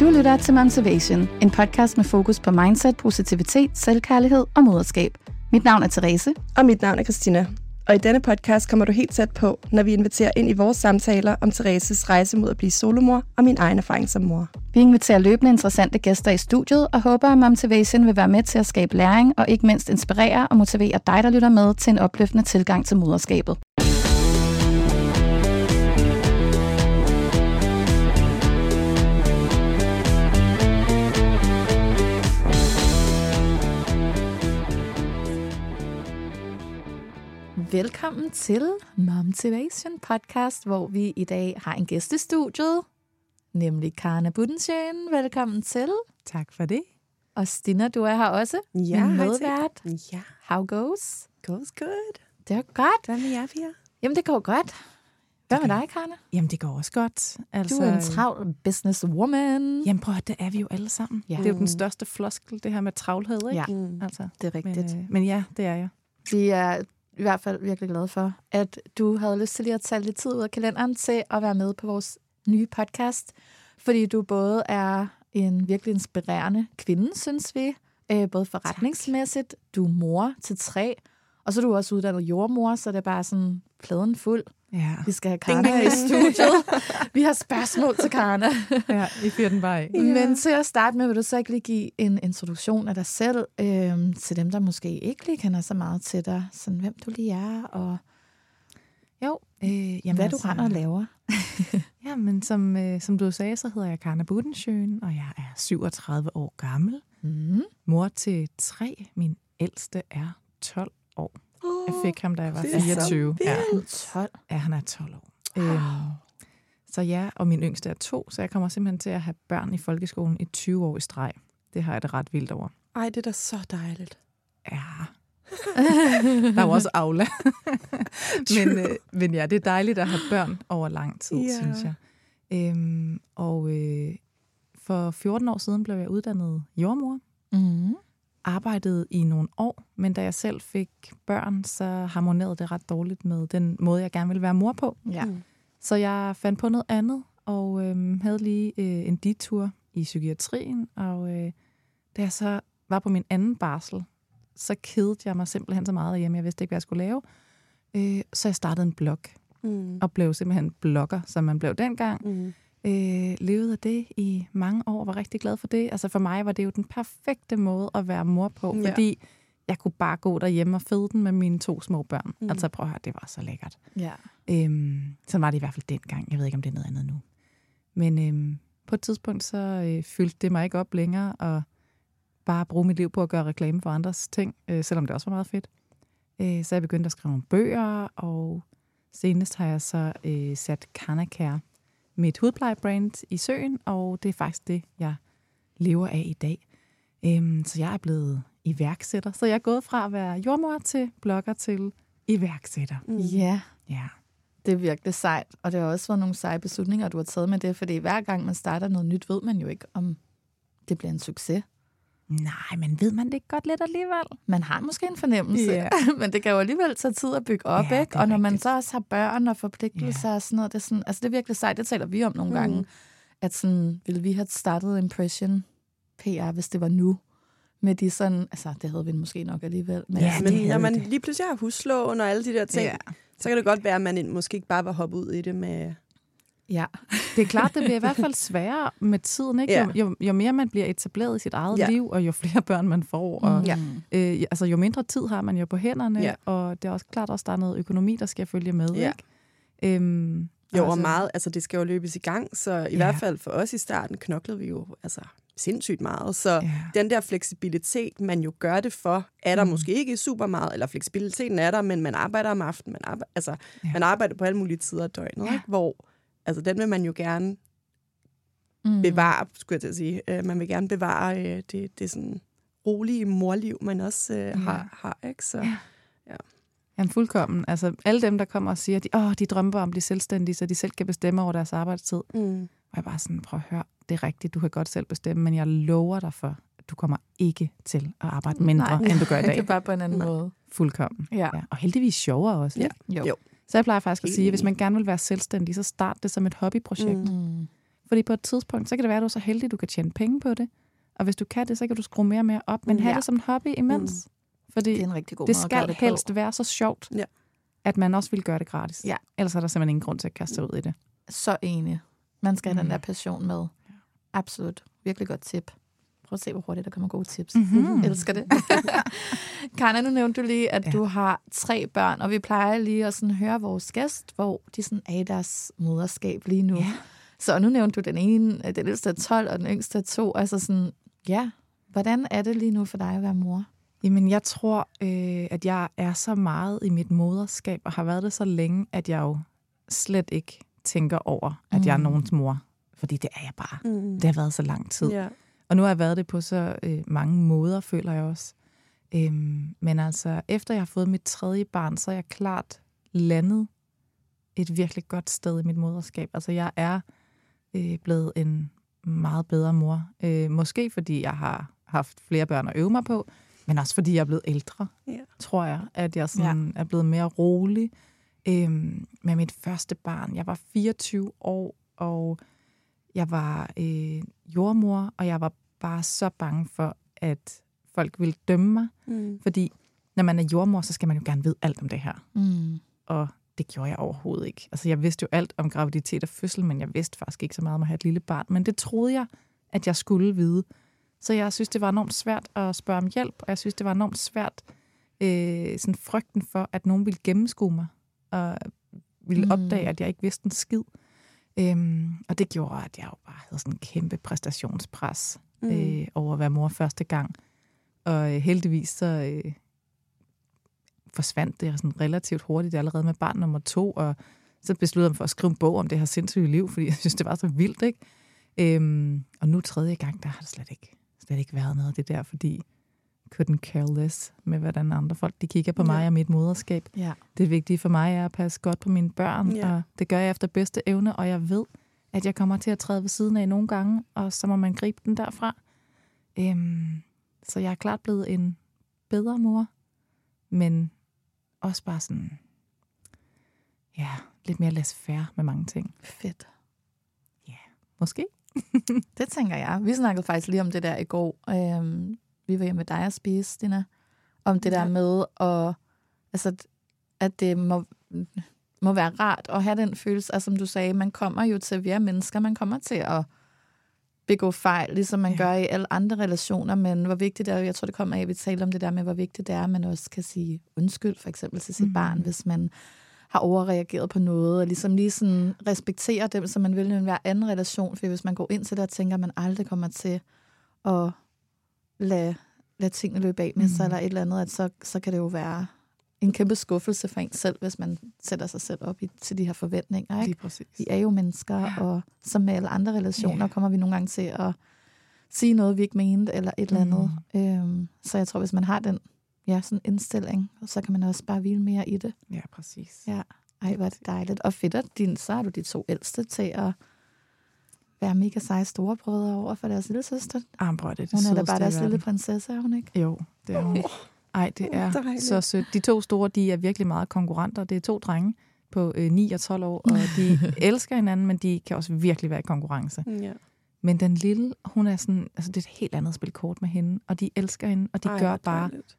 Du lytter til Motivation, en podcast med fokus på mindset, positivitet, selvkærlighed og moderskab. Mit navn er Therese. Og mit navn er Christina. Og i denne podcast kommer du helt tæt på, når vi inviterer ind i vores samtaler om Thereses rejse mod at blive solomor og min egen erfaring som mor. Vi inviterer løbende interessante gæster i studiet og håber, at Motivation vil være med til at skabe læring og ikke mindst inspirere og motivere dig, der lytter med til en opløftende tilgang til moderskabet. Velkommen til Motivation Podcast, hvor vi i dag har en gæst i studiet, nemlig Karna Budensjøen. Velkommen til. Tak for det. Og Stina, du er her også. Ja, min medvært. Ja, How goes? goes good. Det er godt. Hvad med jer, Pia? Jamen, det går godt. Hvad med dig, Karna? Jamen, det går også godt. Altså, Du er en travl businesswoman. Jamen, prøv at det er vi jo alle sammen. Ja. Det er jo den største floskel, det her med travlhed, ikke? Ja, Mm. Altså, det er men, rigtigt. øh, men ja, det er jeg. Vi er i hvert fald virkelig glade for, at du havde lyst til lige at tage lidt tid ud af kalenderen til at være med på vores nye podcast. Fordi du både er en virkelig inspirerende kvinde, synes vi. Øh, både forretningsmæssigt. Du er mor til tre. Og så er du også uddannet jordmor, så det er bare sådan pladen fuld. Ja. Vi skal have Karna i studiet. Vi har spørgsmål til Karna. ja, vi fyrer den bare af. Men til at starte med, vil du så ikke lige give en introduktion af dig selv øh, til dem, der måske ikke lige kender så meget til dig. Sådan, hvem du lige er, og Jo, øh, jamen, hvad du render og laver. Ja, men som, øh, som du sagde, så hedder jeg Karna Budensjøen, og jeg er 37 år gammel. Mm. Mor til tre. Min ældste er 12 år. Jeg fik ham, da jeg var det er så 24. Ja, 12. ja, han er 12 år. Øhm, så ja, og min yngste er to, så jeg kommer simpelthen til at have børn i folkeskolen i 20 år i streg. Det har jeg det ret vildt over. Ej, det er da så dejligt. Ja. Der er jo også Aula. men, øh, men ja, det er dejligt at have børn over lang tid, yeah. synes jeg. Øhm, og øh, for 14 år siden blev jeg uddannet jordmor. Mm. Arbejdede i nogle år, men da jeg selv fik børn, så harmonerede det ret dårligt med den måde, jeg gerne ville være mor på. Ja. Mm. Så jeg fandt på noget andet, og øhm, havde lige øh, en detur i psykiatrien. Og øh, da jeg så var på min anden barsel, så kedede jeg mig simpelthen så meget hjemme. Jeg vidste ikke, hvad jeg skulle lave. Øh, så jeg startede en blog, Mm. og blev simpelthen blogger, som man blev dengang. Mm. Øh, levede af det i mange år, var rigtig glad for det. Altså for mig var det jo den perfekte måde at være mor på, Ja. fordi jeg kunne bare gå derhjemme og føde den med mine to små børn. Mm. Altså prøv at høre, det var så lækkert. ja. Øhm, sådan var det i hvert fald dengang. Jeg ved ikke, om det er noget andet nu. Men øhm, på et tidspunkt, så øh, fyldte det mig ikke op længere, og bare bruge mit liv på at gøre reklame for andres ting, øh, selvom det også var meget fedt. Øh, så jeg begyndte at skrive nogle bøger, og senest har jeg så øh, sat Carnacare, mit hudplejebrand, i søen, og det er faktisk det, jeg lever af i dag. Øhm, så jeg er blevet iværksætter. Så jeg er gået fra at være jordmor til blogger til iværksætter. Mm. ja, Ja. det er virkelig sejt. Og det har også været nogle seje beslutninger, du har taget med det, fordi hver gang man starter noget nyt, ved man jo ikke, om det bliver en succes. Nej, men ved man det ikke godt lidt alligevel? Man har måske en fornemmelse, Ja. men det kan jo alligevel tage tid at bygge op, Ja, ikke? Og når man rigtigt. så også har børn og forpligtelser Ja. og sådan noget, det er, sådan, altså det er virkelig sejt, det taler vi om nogle Mm. gange, at sådan, ville vi have startet Impression PR, hvis det var nu, med de sådan, altså det havde vi måske nok alligevel. Men Ja, altså, Men havde når man det. lige pludselig har huslån og alle de der ting, Ja. Så kan det godt være, at man måske ikke bare var hoppet ud i det med... Ja, det er klart, det bliver i hvert fald sværere med tiden. Ikke? Ja. Jo, jo, jo mere man bliver etableret i sit eget Ja. liv, og jo flere børn man får, og Ja. øh, altså, jo mindre tid har man jo på hænderne, Ja. og det er også klart, også der er noget økonomi, der skal følge med. Ja. Ikke? Øhm, Jo, og meget, altså det skal jo løbes i gang, så i Ja. hvert fald for os i starten knoklede vi jo altså sindssygt meget. Så Ja. den der fleksibilitet, man jo gør det for, er der mm. måske ikke super meget, eller fleksibiliteten er der, men man arbejder om aftenen, man arbejder, altså, ja. man arbejder på alle mulige tider af døgnet, ja. ikke? hvor altså, den vil man jo gerne Mm. bevare, skulle jeg til at sige. Øh, man vil gerne bevare øh, det, det sådan rolige morliv, man også øh, har, har, ikke? Så, ja. Jamen fuldkommen. Altså alle dem, der kommer og siger, at de, åh, de drømmer om at blive selvstændige, så de selv kan bestemme over deres arbejdstid. Mm. Og jeg bare sådan, prøv at høre, det er rigtigt, du kan godt selv bestemme, men jeg lover dig for, at du kommer ikke til at arbejde mindre, Nej. end du gør i Det er dag. bare på en anden Nej. måde. Fuldkommen. Ja. Ja. Og heldigvis sjovere også. Ja. Ikke? Jo. Jo. Så jeg plejer faktisk at sige, at hvis enig. man gerne vil være selvstændig, så start det som et hobbyprojekt. Mm. Mm. Fordi på et tidspunkt, så kan det være, at du er så heldig, at du kan tjene penge på det. Og hvis du kan det, så kan du skrue mere og mere op. Men Mm. have Ja. det som en hobby imens. Fordi Det er en rigtig god det skal det på. helst være så sjovt, Ja. at man også vil gøre det gratis. Ja. Ellers er der simpelthen ingen grund til at kaste sig ud i det. Så enig. Man skal have den Mm. der passion med. Absolut. Virkelig godt tip. Prøv at se, hvor hurtigt der kommer gode tips. Mhm. Elsker det. Karna, nu nævnte du lige, at Ja. du har tre børn, og vi plejer lige at sådan høre vores gæst, hvor de sådan er i deres moderskab lige nu. Ja. Så nu nævnte du den ene, den ældste er 12, og den yngste er 2. Altså sådan, ja, hvordan er det lige nu for dig at være mor? Jamen, jeg tror, øh, at jeg er så meget i mit moderskab, og har været det så længe, at jeg jo slet ikke tænker over, at jeg er Mm. nogens mor. Fordi det er jeg bare. Mm. Det har været så lang tid. Ja. Og nu har jeg været det på så øh, mange måder, føler jeg også. Øhm, men altså, efter jeg har fået mit tredje barn, så er jeg klart landet et virkelig godt sted i mit moderskab. Altså, jeg er øh, blevet en meget bedre mor. Øh, måske fordi jeg har haft flere børn at øve mig på, men også fordi jeg er blevet ældre, Ja. tror jeg. At jeg sådan er blevet mere rolig. Øhm, med mit første barn, jeg var 24 år, og jeg var øh, jordmor, og jeg var bare så bange for, at folk ville dømme mig. Mm. Fordi når man er jordmor, så skal man jo gerne vide alt om det her. Mm. Og det gjorde jeg overhovedet ikke. Altså, jeg vidste jo alt om graviditet og fødsel, men jeg vidste faktisk ikke så meget om at have et lille barn. Men det troede jeg, at jeg skulle vide. Så jeg synes, det var enormt svært at spørge om hjælp, og jeg synes, det var enormt svært, øh, sådan frygten for, at nogen ville gennemskue mig, og ville Mm. opdage, at jeg ikke vidste en skid. Øhm, og det gjorde, at jeg jo bare havde sådan en kæmpe præstationspres Mm. øh, over at være mor første gang. Og øh, heldigvis så øh, forsvandt det sådan relativt hurtigt allerede med barn nummer to, og så besluttede jeg mig for at skrive en bog om det her sindssyge liv, fordi jeg synes, det var så vildt, ikke? Øhm, og nu tredje gang, der har det slet ikke, slet ikke været noget af det der, fordi couldn't care less med, hvordan andre folk de kigger på mig Ja. og mit moderskab. Ja. Det vigtige for mig er at passe godt på mine børn, Ja. og det gør jeg efter bedste evne, og jeg ved, at jeg kommer til at træde ved siden af nogle gange, og så må man gribe den derfra. Øhm, så jeg er klart blevet en bedre mor, men også bare sådan, ja, lidt mere less fair med mange ting. Fedt. Måske. Det tænker jeg. Vi snakkede faktisk lige om det der i går. Øhm, vi var hjemme med dig og spise, Dina. Om det der Ja. med, at, altså, at det må, må være rart at have den følelse. Altså, som du sagde, man kommer jo til, vi er mennesker, man kommer til at begå fejl, ligesom man Ja. gør i alle andre relationer, men hvor vigtigt det er, jeg tror, det kommer af, at vi taler om det der med, hvor vigtigt det er, at man også kan sige undskyld, for eksempel til sit Mhm. barn, hvis man har overreageret på noget, og ligesom lige sådan respektere dem, som man vil i hver anden relation, for hvis man går ind til det og tænker, at man aldrig kommer til at lade, lade tingene løbe af med sig, Mhm. eller et eller andet, at så, så kan det jo være en kæmpe skuffelse for en selv, hvis man sætter sig selv op i, til de her forventninger. Ikke? Præcis. Vi er jo mennesker, ja. Og som med alle andre relationer, Ja. kommer vi nogle gange til at sige noget, vi ikke mente, eller et eller andet. Mm. Øhm, så jeg tror, hvis man har den ja, sådan indstilling, så kan man også bare hvile mere i det. Ja, præcis. Ja. Ej, hvor er det dejligt. Og fedt, at din, så har du de to ældste til at være mega seje storebrødre over for deres lille søster. Armbrød, det er det Hun er da bare deres lille prinsesse, er hun ikke? Jo, det er hun. Ej, det er dejligt. så sødt. De to store, de er virkelig meget konkurrenter. Det er to drenge på øh, 9 og 12 år, og de elsker hinanden, men de kan også virkelig være i konkurrence. Ja. Men den lille, hun er sådan, altså det er et helt andet spil kort med hende, og de elsker hende, og de Ej, gør bare dejligt.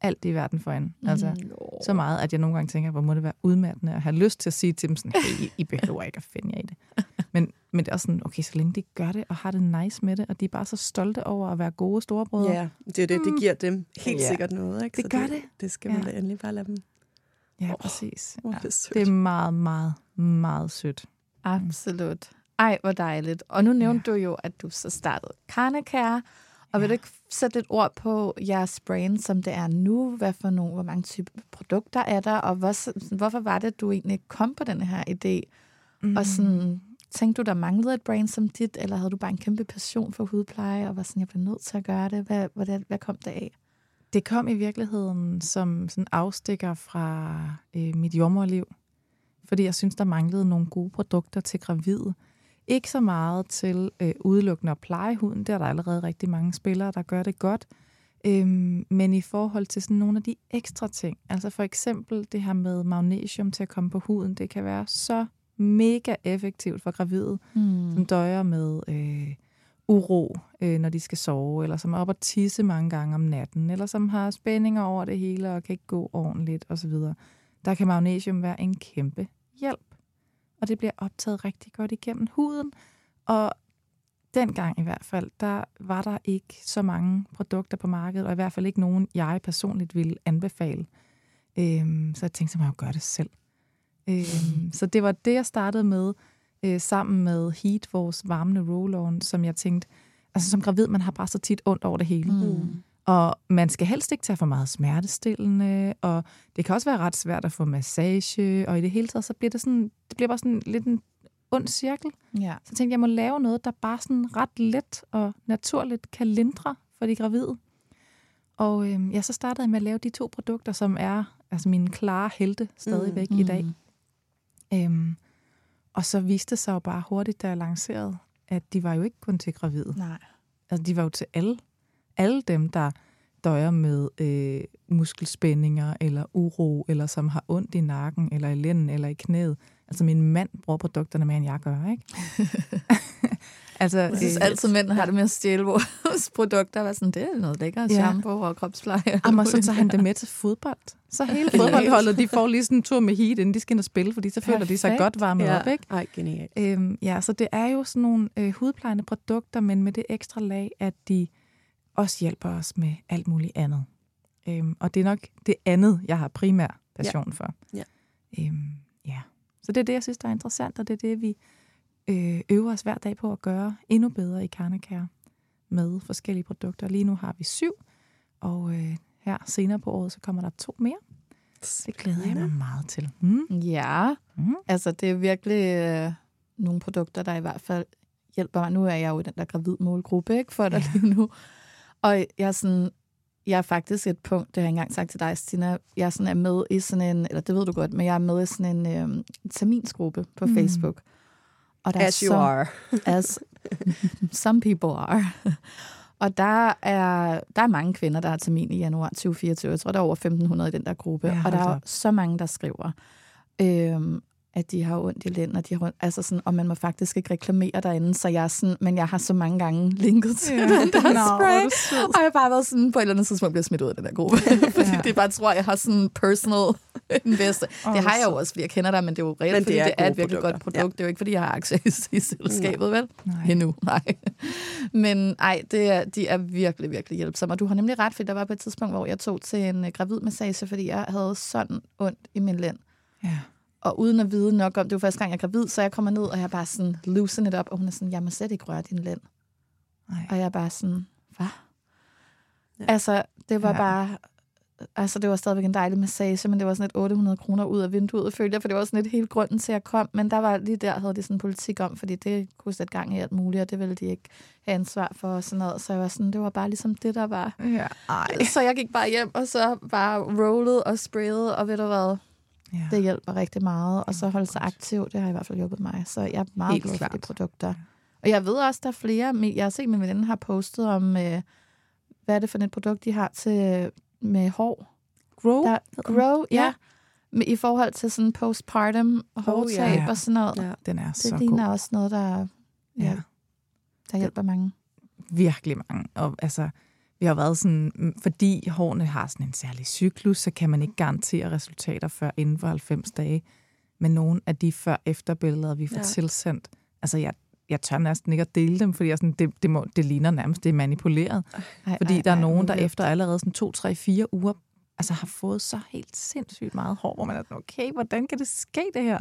Alt i verden for en. Altså, Mm, så meget, at jeg nogle gange tænker, hvor må det være udmattende at have lyst til at sige til dem sådan, hey, I, I behøver ikke at finde jer i det. Men, men det er også sådan, okay, så længe de gør det og har det nice med det, og de er bare så stolte over at være gode storebrødre. Ja, det er det. Det giver dem helt Ja. sikkert noget. Ikke? Det Så gør det. det. Det skal man Ja. da endelig bare lade dem. ja Åh, præcis. Ja, er det sødt. det er meget, meget, meget sødt. Absolut. Ej, hvor dejligt. Og nu nævnte ja. du jo, at du så startede Carnecare. Og vil du ikke sætte lidt ord på jeres brand, som det er nu? Hvad for nogle, hvor mange typer produkter er der? Og hvor, hvorfor var det, du egentlig kom på den her idé? Mm. Og sådan, tænkte du, der manglede et brand som dit, eller havde du bare en kæmpe passion for hudpleje, og var sådan, jeg blev nødt til at gøre det? Hvad, hvad, hvad kom det af? Det kom i virkeligheden som sådan afstikker fra øh, mit jordmorliv, fordi jeg synes, der manglede nogle gode produkter til gravide. Ikke så meget til øh, udelukkende at pleje huden, der er der allerede rigtig mange spillere, der gør det godt. Øhm, men i forhold til sådan nogle af de ekstra ting, altså for eksempel det her med magnesium til at komme på huden, det kan være så mega effektivt for gravide, Mm. som døjer med øh, uro, øh, når de skal sove, eller som er oppe og tisse mange gange om natten, eller som har spændinger over det hele og kan ikke gå ordentligt osv. Der kan magnesium være en kæmpe hjælp. Og det bliver optaget rigtig godt igennem huden. Og dengang i hvert fald, der var der ikke så mange produkter på markedet, og i hvert fald ikke nogen, jeg personligt ville anbefale. Øhm, så jeg tænkte, så må jeg jo gøre det selv. Øhm, så det var det, jeg startede med, øh, sammen med Heat, vores varmende roll-on, som jeg tænkte, altså som gravid, man har bare så tit ondt over det hele. Mm. Og man skal helst ikke tage for meget smertestillende, og det kan også være ret svært at få massage, og i det hele taget, så bliver det sådan, det bliver bare sådan lidt en ond cirkel. Ja. Så jeg tænkte, jeg må lave noget, der bare sådan ret let og naturligt kan lindre for de gravide. Og øhm, ja, så startede jeg med at lave de to produkter, som er altså mine klare helte stadigvæk mm. i dag. Øhm, og så viste det sig jo bare hurtigt, da jeg lancerede, at de var jo ikke kun til gravide. Nej. Altså, de var jo til alle. Alle dem, der døjer med øh, muskelspændinger, eller uro, eller som har ondt i nakken, eller i lænden, eller i knæet. Altså, min mand bruger produkterne mere, end jeg gør, ikke? altså, Jeg synes altid, mænd har det med at stjæle vores produkter. Hvad sådan, det er noget lækker Ja. shampoo og kropspleje. Jamen, og så tager han det med til fodbold. Så hele fodboldholdet, de får lige sådan en tur med heat, inden de skal ind og spille, fordi så føler de sig godt varmet op, ikke? Ej, genialt. Øhm, ja, så det er jo sådan nogle øh, hudplejende produkter, men med det ekstra lag, at de også hjælper os med alt muligt andet. Øhm, og det er nok det andet, jeg har primær passion ja. for. Ja. Øhm, ja. Så det er det, jeg synes, der er interessant, og det er det, vi øh, øver os hver dag på at gøre endnu bedre i Carnecare med forskellige produkter. Lige nu har vi syv, og øh, her senere på året, så kommer der to mere. Det glæder jeg mig meget til. Mm. Ja, Mm. altså det er virkelig øh, nogle produkter, der i hvert fald hjælper mig. Nu er jeg jo i den der gravid målgruppe ikke, for dig lige nu. Og jeg er sådan, jeg er faktisk et punkt, det har jeg engang sagt til dig, Stina, jeg er, sådan, er med i sådan en, eller det ved du godt, men jeg er med i sådan en øh, terminsgruppe på Mm. Facebook. Og der As er you så, are. as some people are. Og der er, der er mange kvinder, der har termin i januar 2024. Jeg tror, der er over 1.500 i den der gruppe. Ja, og der er op. så mange, der skriver, øhm, at de har ondt i lænden, og, de har ondt, altså sådan, og man må faktisk ikke reklamere derinde. Så jeg er sådan, men jeg har så mange gange linket til Ja. ja. den der hvor spray. og jeg har bare været sådan, på et eller andet tidspunkt bliver smidt ud af den der gruppe. fordi Ja. det bare tror, jeg har sådan personal invest. Åh, det har jeg jo også, fordi jeg kender dig, men det er jo reelt, Men det fordi er det er et virkelig produkter. godt produkt. Det er jo ikke, fordi jeg har aktier i, i selskabet, vel? Nej. Endnu, nej. Men ej, det er, de er virkelig, virkelig hjælpsomme. Og du har nemlig ret, fordi der var på et tidspunkt, hvor jeg tog til en øh, gravidmassage, fordi jeg havde sådan ondt i min lænd. Ja. Og uden at vide nok om, det var første gang, jeg er gravid, så jeg kommer ned, og jeg er bare sådan, loosen it up, og hun er sådan, jeg må slet ikke røre din lænd. Nej. Og jeg er bare sådan, hvad? Ja. Altså, det var Ja. ja. bare... Altså, det var stadigvæk en dejlig massage, men det var sådan et 800 kroner ud af vinduet, følte jeg, for det var sådan et helt grunden til, at jeg kom. Men der var lige der, havde de sådan en politik om, fordi det kunne sætte gang i alt muligt, og det ville de ikke have ansvar for og sådan noget. Så jeg var sådan, det var bare ligesom det, der var. Ja. Ej. Så jeg gik bare hjem, og så bare rollede og sprayede, og ved du hvad, Ja. det hjælper rigtig meget. Og så holde sig aktiv, det har i hvert fald hjulpet mig. Så jeg er meget Helt glad for de produkter. Og jeg ved også, der er flere, jeg har set, at min veninde har postet om, øh, hvad er det for et produkt, de har til med hår. Grow? Der, grow, ja. Ja. Med, I forhold til sådan postpartum hårtab ja. og sådan noget. Ja. Den er Det så ligner god. også noget, der, ja, Ja. der hjælper mange. Virkelig mange. Og altså, vi har været sådan, mm, fordi hårene har sådan en særlig cyklus, så kan man ikke garantere resultater før inden for 90 dage. Men nogle af de før-efter-billeder, vi får ja. Tilsendt, altså jeg, jeg tør næsten ikke at dele dem, fordi jeg sådan, det, det, må, det ligner nærmest, det er manipuleret. Ej, Fordi ej, der er ej, nogen, der vildt. efter allerede sådan to, tre, fire uger altså har fået så helt sindssygt meget hår, hvor man er sådan, okay, hvordan kan det ske det her?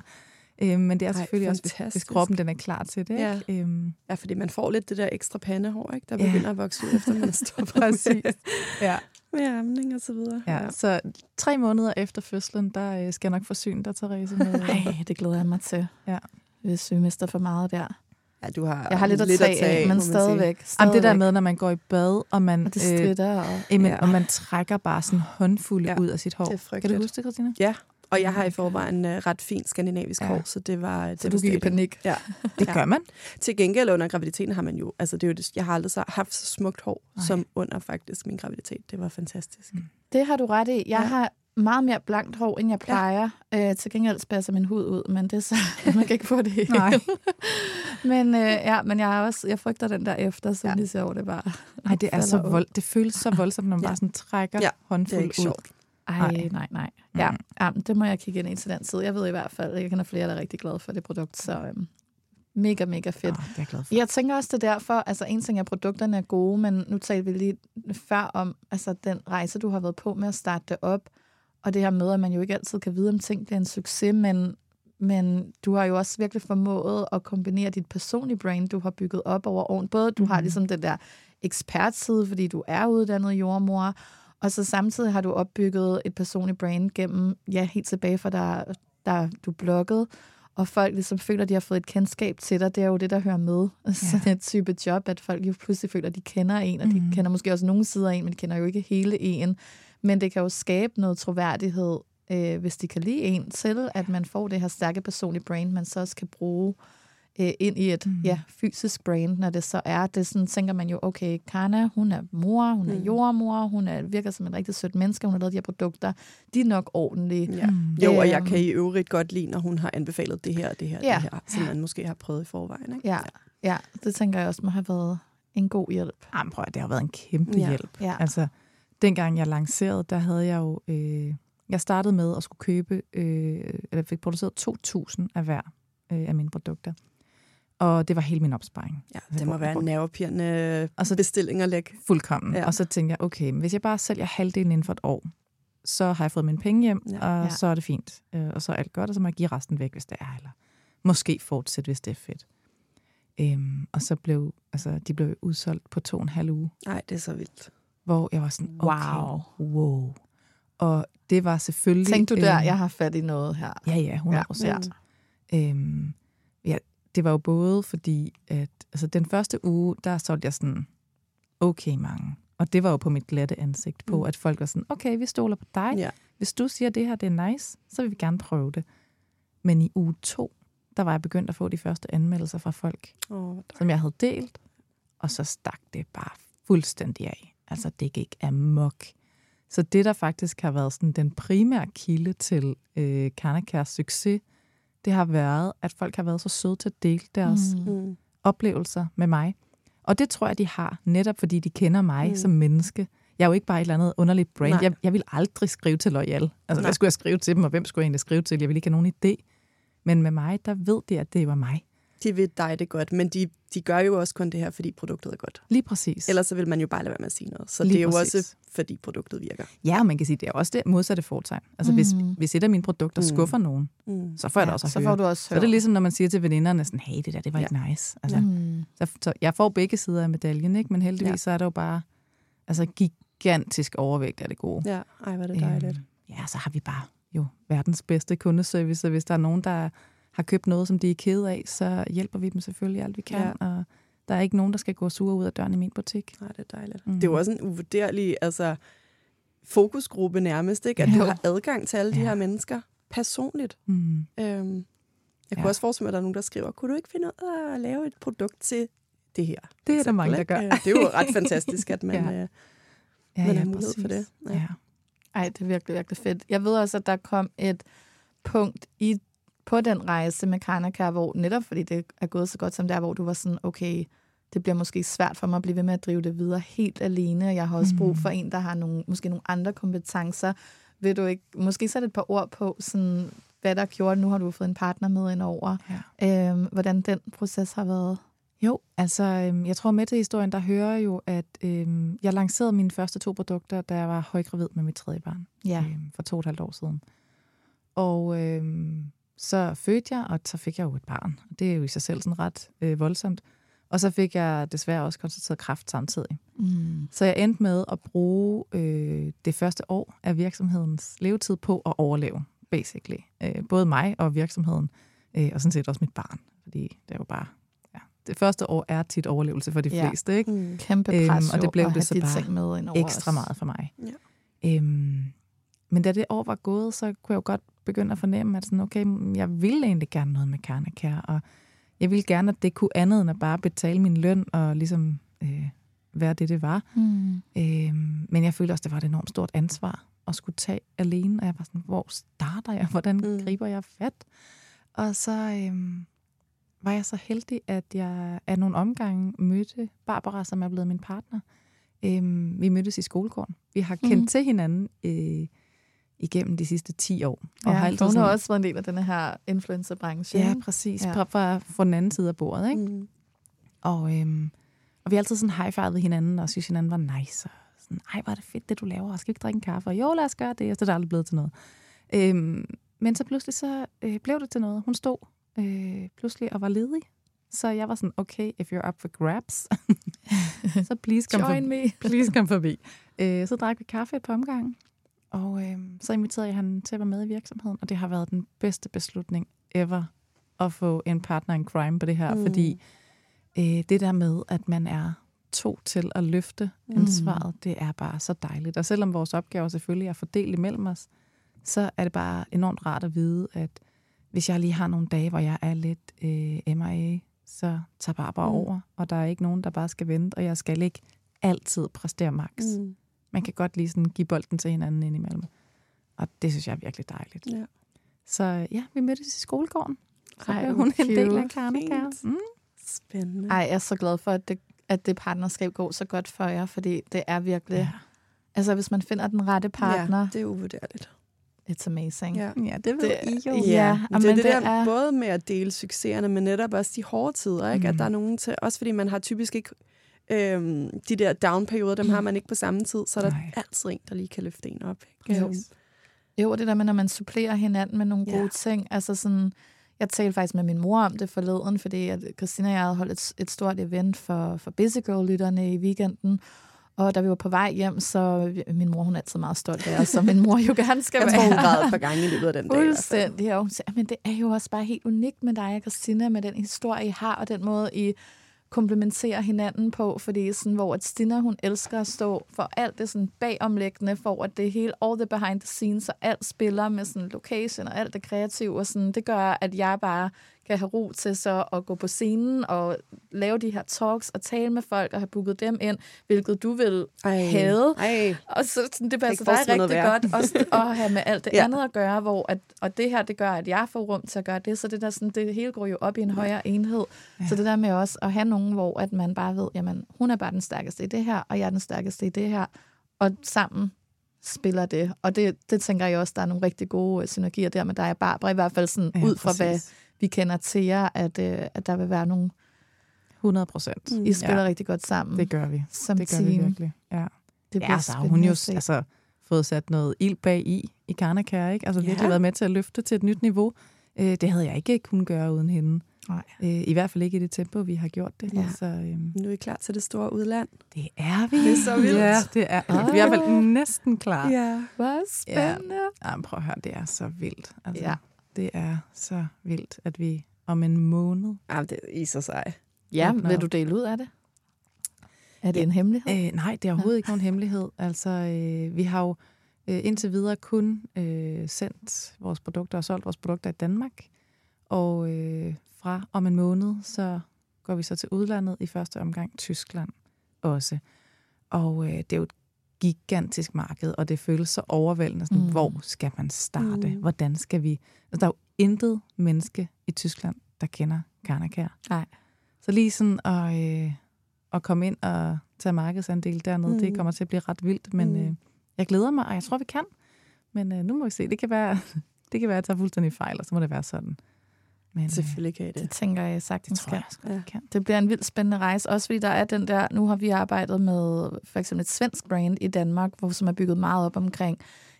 Øhm, men det er Ej, selvfølgelig også, hvis, hvis fantastisk. kroppen den er klar til det. Ja. Ikke? Øhm, Ja, fordi man får lidt det der ekstra pandehår, ikke? der Ja. begynder at vokse ud, efter man er stoppet Præcis. med, ja. med amning og så videre. Ja, så tre måneder efter fødslen, der øh, skal jeg nok forsyne dig, Therese, med... Ej, det glæder jeg mig til. Ja. Hvis vi mister for meget der. ja du har Jeg har lidt at tage af, må men man sige. stadigvæk. Jamen, stadigvæk. det der med, når man går i bad, og man, Og det øh. Og... jamen, Ja. og man trækker bare sådan håndfulde Ja, ja, ud af sit hår. det er kan du huske det, Christina? Ja, og jeg har i forvejen uh, ret fint skandinavisk Ja. hår, så det var... Så du gik i panik. Ja. Det Ja. gør man. Til gengæld under graviditeten har man jo... Altså, det er jo det, jeg har aldrig så, haft så smukt hår, Nej. som under faktisk min graviditet. Det var fantastisk. Mm. Det har du ret i. Jeg Ja. har meget mere blankt hår, end jeg plejer. Ja. Øh, til gengæld spasser min hud ud, men det er så, man kan ikke få det hele. Nej. men, øh, ja, men jeg, har også, jeg frygter den der efter, så Ja. lige så over det bare. Nej, det er så vold, det føles så voldsomt, når man Ja. bare sådan trækker Ja, Det er håndfuld ud. sjovt. Ej, Nej. nej, nej. Ja, Mm. ja, det må jeg kigge ind i til den tid. Jeg ved i hvert fald, at jeg kender flere, der er rigtig glade for det produkt, så øhm, mega, mega fedt. Nå, det er jeg glad for. Jeg tænker også, det er derfor, altså en ting er, at produkterne er gode, men nu talte vi lige før om altså, den rejse, du har været på med at starte det op, og det her med, at man jo ikke altid kan vide, om ting bliver en succes, men, men du har jo også virkelig formået at kombinere dit personlige brand, du har bygget op over åren. Både du har ligesom den der ekspertside, fordi du er uddannet jordmor, og så samtidig har du opbygget et personligt brand gennem, ja, helt tilbage fra der, der du bloggede, og folk ligesom føler, at de har fået et kendskab til dig. Det er jo det, der hører med sådan et type job, at folk jo pludselig føler, at de kender en, og de Mhm. kender måske også nogle sider af en, men de kender jo ikke hele en. Men det kan jo skabe noget troværdighed, øh, hvis de kan lide en til, at man får det her stærke personlige brand, man så også kan bruge øh, ind i et Mhm. ja, fysisk brand, når det så er. Det sådan, tænker man jo, okay, Karna, hun er mor, hun er Mm. jordmor, hun er, virker som en rigtig sødt menneske, hun har lavet de her produkter. De er nok ordentlige. Ja. Mm. Jo, og jeg Øhm. kan i øvrigt godt lide, når hun har anbefalet det her og det her og Ja. det her, som man måske har prøvet i forvejen. Ikke? Ja, ja, det tænker jeg også må have været en god hjælp. Jamen, prøv at, det har været en kæmpe Ja. hjælp. Ja. Altså, dengang jeg lancerede, der havde jeg jo... Øh, jeg startede med at skulle købe, øh, eller fik produceret 2.000 af hver øh, af mine produkter. Og det var hele min opsparing. Ja, Altså, det må være en nervepirrende Og så- bestilling at lægge. Fuldkommen. Ja. Og så tænkte jeg, okay, men hvis jeg bare sælger halvdelen inden for et år, så har jeg fået mine penge hjem, Ja. og Ja. så er det fint. Øh, og så er alt godt, og så må jeg give resten væk, hvis det er, eller måske fortsætte, hvis det er fedt. Øhm, og så blev, altså, de blev udsolgt på to og en halv uge, Nej, det er så vildt. hvor jeg var sådan, okay, Wow. wow. Og det var selvfølgelig... Tænkte du der, øhm, jeg har fat i noget her? Ja, ja, 100 procent. Ja. Øhm, ja, det var jo både fordi, at altså, den første uge, der solgte jeg sådan okay mange. Og det var jo på mit glatte ansigt på, Mm. at folk var sådan, okay, vi stoler på dig. Ja. Hvis du siger, at det her det er nice, så vil vi gerne prøve det. Men i uge to, der var jeg begyndt at få de første anmeldelser fra folk, Oh, som jeg havde delt, og så stak det bare fuldstændig af. Altså, det gik amok. Så det, der faktisk har været sådan den primære kilde til øh, Karnakærs succes, det har været, at folk har været så søde til at dele deres mm. mm. oplevelser med mig. Og det tror jeg, de har, netop fordi de kender mig Mm. mm. som menneske. Jeg er jo ikke bare et eller andet underligt brand. Nej. Jeg, jeg vil aldrig skrive til Loyal. Altså, Nej. hvad skulle jeg skrive til dem, og hvem skulle jeg egentlig skrive til? Jeg vil ikke have nogen idé. Men med mig, der ved de, at det var mig. De ved dig det godt, men de, de gør jo også kun det her, fordi produktet er godt. Lige præcis. Ellers så vil man jo bare lade være med at sige noget. Så Lige det er jo præcis. også, fordi produktet virker. Ja, og man kan sige, det er også det modsatte fortegn. Altså, mm. hvis, hvis et af mine produkter Mm. skuffer nogen, Mm. så får jeg Ja, det også at så høre. får du også Så er det ligesom, når man siger til veninderne sådan, hey, det der, det var Ja. ikke nice. Altså, Mm. så, så jeg får begge sider af medaljen, ikke? men heldigvis Ja. så er der jo bare altså, gigantisk overvægt af det gode. Ja, ej, hvor er det dejligt. Øhm, ja, så har vi bare jo verdens bedste kundeservice, og hvis der er nogen, der har købt noget, som de er ked af, så hjælper vi dem selvfølgelig alt, vi kan. Ja. Og der er ikke nogen, der skal gå sure ud af døren i min butik. Nej, det er dejligt. Mm. Det er jo også en uvurderlig altså, fokusgruppe nærmest, ikke? at Ja. du har adgang til alle de Ja. her mennesker personligt. Mm. Øhm, jeg kunne Ja. også forestille mig, at der er nogen, der skriver, kunne du ikke finde ud af at lave et produkt til det her? Det er der mange, der Eksempel, gør. Øh, Det er jo ret fantastisk, at man, Ja. ja. øh, Ja, Man har mulighed for det. Ja. Ja. Ej, det er virkelig, virkelig fedt. Jeg ved også, at der kom et punkt i, på den rejse med Karnakær, hvor netop fordi det er gået så godt som der, hvor du var sådan, okay, det bliver måske svært for mig at blive ved med at drive det videre helt alene, og jeg har også brug for en, der har nogle, måske nogle andre kompetencer. Vil du ikke måske sætte et par ord på, sådan, hvad der gjort, nu har du fået en partner med ind over, Ja. øhm, hvordan den proces har været? Jo, altså øhm, jeg tror med til historien, der hører jo, at øhm, jeg lancerede mine første to produkter, da jeg var højgravid med mit tredje barn Ja. øhm, for to og et halvt år siden. Og øhm, så fødte jeg, og så fik jeg jo et barn. Det er jo i sig selv sådan ret øh, voldsomt. Og så fik jeg desværre også konstateret kræft samtidig. Mm. Så jeg endte med at bruge øh, det første år af virksomhedens levetid på at overleve, basically. Øh, både mig og virksomheden, øh, og sådan set også mit barn. Fordi det er jo bare... Ja, det første år er tit overlevelse for de Ja. fleste, ikke? Mm. Kæmpe Øhm, pres og det blev det have så bare ting med ind over Ekstra os. meget for mig. Ja. Øhm, men da det år var gået, så kunne jeg jo godt begynde at fornemme, at sådan, okay, jeg ville egentlig gerne noget med Karnakær, og jeg ville gerne, at det kunne andet end at bare betale min løn og ligesom øh, være det, det var. Mm. Øhm, men jeg følte også, det var et enormt stort ansvar at skulle tage alene, og jeg var sådan, hvor starter jeg? Hvordan Mm. griber jeg fat? Og så øhm, var jeg så heldig, at jeg af nogle omgange mødte Barbara, som er blevet min partner. Øhm, vi mødtes i skolegården. Vi har kendt mm. til hinanden øh, igennem de sidste 10 år. Og har ja, altid for hun har sådan- også været en del af den her influencerbranche. Ja, præcis. Ja. Fra, fra den anden side af bordet, ikke? Mm. Og, øhm, og vi har altid sådan high hinanden, og synes hinanden var nice. Og sådan, ej, hvor er det fedt, det du laver, og skal vi ikke drikke en kaffe? Og jo, lad os gøre det, og så er det aldrig blevet til noget. Øhm, men så pludselig så øh, blev det til noget. Hun stod øh, pludselig og var ledig. Så jeg var sådan, okay, if you're up for grabs, så please kom Join forbi. me. Please kom forbi. Øh, så drak vi kaffe et par omgange, og øh, så inviterede jeg han til at være med i virksomheden, og det har været den bedste beslutning ever at få en partner in crime på det her, Mm. mm. fordi øh, det der med, at man er to til at løfte Mm. ansvaret, det er bare så dejligt. Og selvom vores opgaver selvfølgelig er fordelt imellem os, så er det bare enormt rart at vide, at hvis jeg lige har nogle dage, hvor jeg er lidt øh, MIA, så tager Barbara Mm. mm. over, og der er ikke nogen, der bare skal vente, og jeg skal ikke altid præstere max. Mm. Mm. Man kan godt lige sådan give bolden til hinanden indimellem. Og det synes jeg er virkelig dejligt. Ja. Så ja, vi mødtes i skolegården. Så Ej, hun en del af cute. Karnekær. Mm. Spændende. Ej, jeg er så glad for, at det, at det partnerskab går så godt for jer, fordi det er virkelig... Ja. Altså, hvis man finder den rette partner, Ja, det er uvurderligt. it's amazing. Ja. ja, det ved Det- I jo. Ja, Ja, men det er det, det der er- både med at dele succeserne, men netop også de hårde tider, ikke? Mm. Mm. At der er nogen til, også fordi man har typisk ikke øhm, de der down-perioder, dem har man ikke på samme tid, så er der Nej. altid en, der lige kan løfte en op. Ikke? Jo. Øhm, Jo, det der med, når man supplerer hinanden med nogle Ja. gode ting. Altså sådan, jeg talte faktisk med min mor om det forleden, fordi at Christina og jeg havde holdt et, et stort event for, for Busy Girl-lytterne i weekenden. Og da vi var på vej hjem, så min mor, hun er altid meget stolt af os, så min mor jo gerne skal Jeg være. tror, hun græd et par gange i løbet af den dag. Fuldstændig. Og hun siger, men det er jo også bare helt unikt med dig og Christina, med den historie, I har, og den måde, I komplementerer hinanden på, fordi sådan, hvor at Stina, hun elsker at stå for alt det sådan bagomlæggende, for at det hele, all the behind the scenes, og alt spiller med sådan location og alt det kreative, og sådan, det gør, at jeg bare kan have ro til så at gå på scenen og lave de her talks og tale med folk og have booket dem ind, hvilket du vil Ej. have. Ej. Og så sådan, det passer dig rigtig noget godt også at have med alt det Ja. andet at gøre, hvor at, og det her, det gør, at jeg får rum til at gøre det, så det, der, sådan, det hele går jo op i en højere enhed. Ja. Så det der med også at have nogen, hvor at man bare ved, jamen, hun er bare den stærkeste i det her, og jeg er den stærkeste i det her, og sammen spiller det. Og det, det tænker jeg også, der er nogle rigtig gode synergier der med dig og Barbara, i hvert fald sådan Ja, ud fra, hvad præcis. Vi kender til jer, at, øh, at der vil være nogle, 100 procent. I spiller Ja. rigtig godt sammen. Det gør vi. som Det gør team. vi virkelig. Ja. Det Ja, så har hun jo altså, fået sat noget ild bag i, i Karnakær, ikke? Altså virkelig Ja. været med til at løfte til et nyt niveau. Øh, det havde jeg ikke kunnet gøre uden hende. Nej. Øh, I hvert fald ikke i det tempo, vi har gjort det. Ja. Så øhm, Nu er I klar til det store udland. det er vi. Det er så vildt. Ja, det er vi er i hvert fald næsten klar. Ja. Hvor spændende. Ja, men prøv at høre, det er så vildt. Altså, Ja. Det er så vildt, at vi om en måned... Ja, det er i så sej. Ja, åbner vil du dele ud af det? Er det en hemmelighed? Øh, nej, det er overhovedet ikke nogen hemmelighed. Altså, øh, vi har jo øh, indtil videre kun øh, sendt vores produkter og solgt vores produkter i Danmark. Og øh, fra om en måned, så går vi så til udlandet, i første omgang Tyskland også. Og øh, det er jo et gigantisk marked, og det føles så overvældende. Sådan, Mm. Hvor skal man starte? Mm. Hvordan skal vi... Altså, der er jo intet menneske i Tyskland, der kender Karnakær. Nej. Så lige sådan at, øh, at komme ind og tage markedsandel dernede. Mm. Det kommer til at blive ret vildt, men mm. øh, jeg glæder mig, og jeg tror, vi kan. Men øh, nu må vi se. Det kan være, det kan være at jeg tager fuldstændig fejl, og så må det være sådan. Men, Selvfølgelig kan I Det det. tænker jeg sagtens det tror jeg kan. vi kan. Det bliver en vildt spændende rejse, også fordi der er den der, nu har vi arbejdet med for eksempel et svensk brand i Danmark, hvor, som er bygget meget op omkring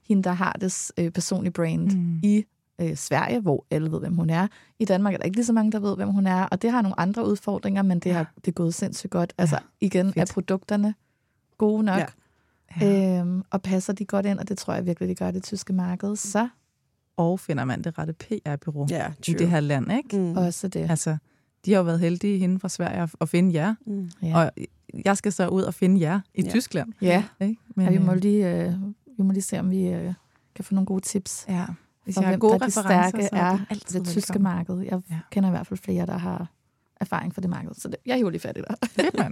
hende, der har det øh, personlige brand Mm. i øh, Sverige, hvor alle ved, hvem hun er. I Danmark er der ikke lige så mange, der ved, hvem hun er, og det har nogle andre udfordringer, men det har det er gået sindssygt godt. Altså igen, fedt. er produkterne gode nok, Ja. ja. øhm, og passer de godt ind, og det tror jeg virkelig, de gør det tyske marked. Så Og finder man det rette PR-bureau Ja, i det her land, ikke? Mm. også det. Altså, de har jo været heldige hende fra Sverige at- at finde jer, Mm. Ja, og jeg skal så ud og finde jer i Ja. Tyskland. ja. Ikke? Men, ja vi, må øh, lige, øh, vi må lige se, om vi øh, kan få nogle gode tips. ja, hvis jeg har hvem gode der de referencer, stærke så er de det altid tyske velkommen. marked. Jeg Ja. ja. kender i hvert fald flere, der har erfaring fra det marked. Så det, jeg hiver lige fat i dig.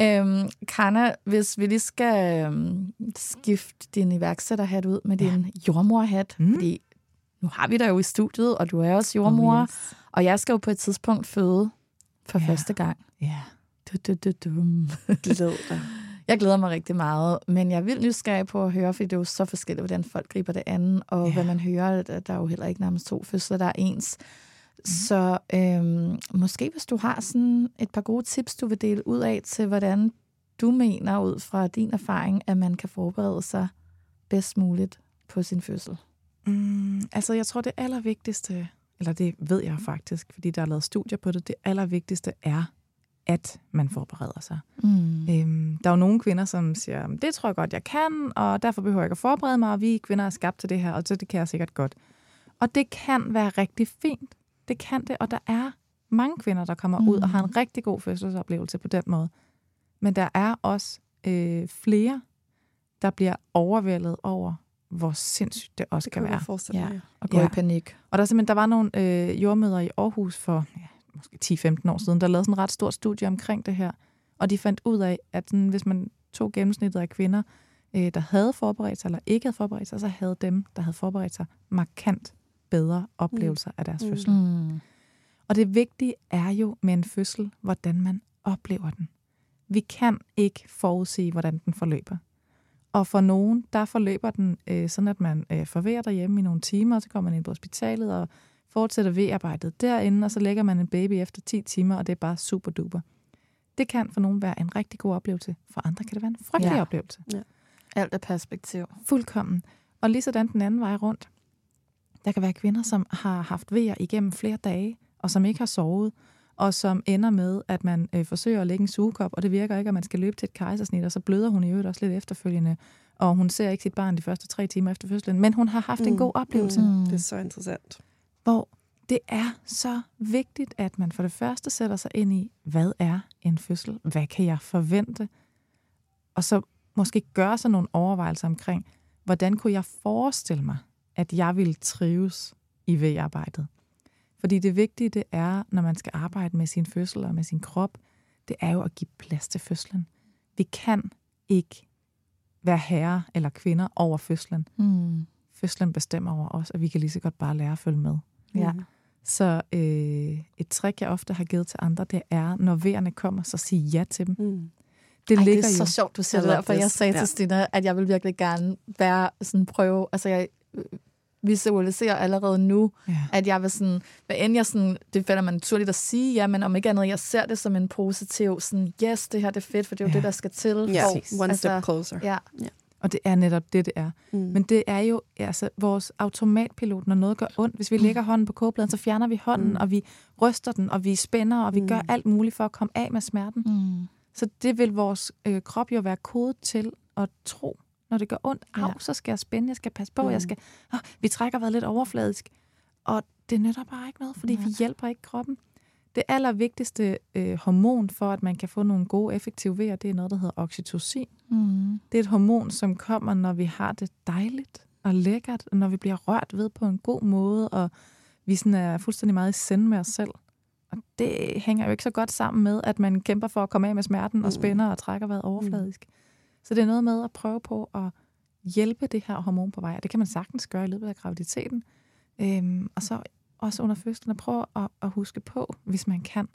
Øhm, Karna, hvis vi lige skal øhm, skifte din iværksætterhat ud med din jordmorhat, mm. fordi nu har vi dig jo i studiet, og du er også jordmor, Oh, yes. og jeg skal jo på et tidspunkt føde for Ja. ja. første gang. Ja. Du, du, du, dum. Glæd dig. Jeg glæder mig rigtig meget, men jeg er vildt nysgerrig på at høre, fordi det er jo så forskelligt, hvordan folk griber det an, og Ja. ja. hvad man hører, der der er jo heller ikke nærmest to fødsler, der er ens. Mm. Så øhm, måske hvis du har sådan et par gode tips, du vil dele ud af til, hvordan du mener ud fra din erfaring, at man kan forberede sig bedst muligt på sin fødsel. Mm, altså, jeg tror, det allervigtigste, eller det ved jeg faktisk, fordi der er lavet studier på det, det allervigtigste er, at man forbereder sig. Mm. Øhm, der er jo nogle kvinder, som siger, "Men det tror jeg godt, jeg kan, og derfor behøver jeg ikke at forberede mig, og vi kvinder er skabt til det her, og så det kan jeg sikkert godt. Og det kan være rigtig fint. Det kan det, og der er mange kvinder, der kommer mm. ud og har en rigtig god fødselsoplevelse på den måde. Men der er også øh, flere, der bliver overvældet over, hvor sindssygt det også Det kan kan være. forestille Ja. Og gå Ja. i panik. Og der, er simpelthen, der var nogle øh, jordmøder i Aarhus for ja, måske 10-15 år siden, der lavede sådan en ret stort studie omkring det her. Og de fandt ud af, at sådan, hvis man tog gennemsnittet af kvinder, øh, der havde forberedt sig eller ikke havde forberedt sig, så havde dem, der havde forberedt sig, markant bedre oplevelser mm. af deres Mm. fødsel. Mm. Og det vigtige er jo med en fødsel, hvordan man oplever den. Vi kan ikke forudsige, hvordan den forløber. Og for nogen, der forløber den øh, sådan, at man øh, forværer derhjemme i nogle timer, og så kommer man ind på hospitalet og fortsætter ved-arbejdet derinde, og så lægger man en baby efter 10 timer, og det er bare super duper. Det kan for nogen være en rigtig god oplevelse, for andre kan det være en frygtelig Ja. oplevelse. Alt er perspektiv. Fuldkommen. Og lige sådan den anden vej rundt. Der kan være kvinder, som har haft vejer igennem flere dage, og som ikke har sovet, og som ender med, at man øh, forsøger at lægge en sugekop, og det virker ikke, at man skal løbe til et kejsersnit, og så bløder hun i øvrigt også lidt efterfølgende, og hun ser ikke sit barn de første tre timer efter fødslen, men hun har haft mm. en god oplevelse. Mm. Det er så interessant. Hvor det er så vigtigt, at man for det første sætter sig ind i, hvad er en fødsel? Hvad kan jeg forvente? Og så måske gøre sig nogle overvejelser omkring, hvordan kunne jeg forestille mig, at jeg ville trives i V-arbejdet? Fordi det vigtige, det er, når man skal arbejde med sin fødsel og med sin krop, det er jo at give plads til fødslen. Vi kan ikke være herre eller kvinder over fødslen. Mm. Fødslen bestemmer over os, og vi kan lige så godt bare lære at følge med. Ja. Så øh, et trick, jeg ofte har givet til andre, det er, når vejerne kommer, så sig ja til dem. Mm. Det Ej, ligger det er jo. så sjovt, du siger det for jeg sagde Ja. til Stina, at jeg vil virkelig gerne være sådan prøve, altså jeg visualiserer allerede nu, Ja. at jeg vil sådan, hvad end jeg sådan, det finder man naturligt at sige, ja, men om ikke andet, jeg ser det som en positiv, sådan, yes, det her det er fedt, for det er jo Ja. det, der skal til. Ja, for- one altså, step closer. Ja, Og det er netop det, det er. Mm. Men det er jo altså, vores automatpilot, når noget gør ondt. Hvis vi lægger hånden på kogepladen, så fjerner vi hånden, Mm. og vi ryster den, og vi spænder, og vi Mm. gør alt muligt for at komme af med smerten. mm. Så det vil vores øh, krop jo være kodet til at tro, når det gør ondt. Au, Ja. så skal jeg spænde, jeg skal passe på, Mm. jeg skal... Oh, vi trækker været lidt overfladisk. Og det nytter bare ikke noget, fordi Ja. vi hjælper ikke kroppen. Det allervigtigste øh, hormon for, at man kan få nogle gode, effektive vejer, det er noget, der hedder oxytocin. Mm. Det er et hormon, som kommer, når vi har det dejligt og lækkert, og når vi bliver rørt ved på en god måde, og vi sådan er fuldstændig meget i send med os selv. Og det hænger jo ikke så godt sammen med, at man kæmper for at komme af med smerten og Mm. spænder og trækker vejret overfladisk. Så det er noget med at prøve på at hjælpe det her hormon på vej, og det kan man sagtens gøre i løbet af graviditeten. Øhm, og så også under fødslen at prøve at, at huske på, hvis man kan,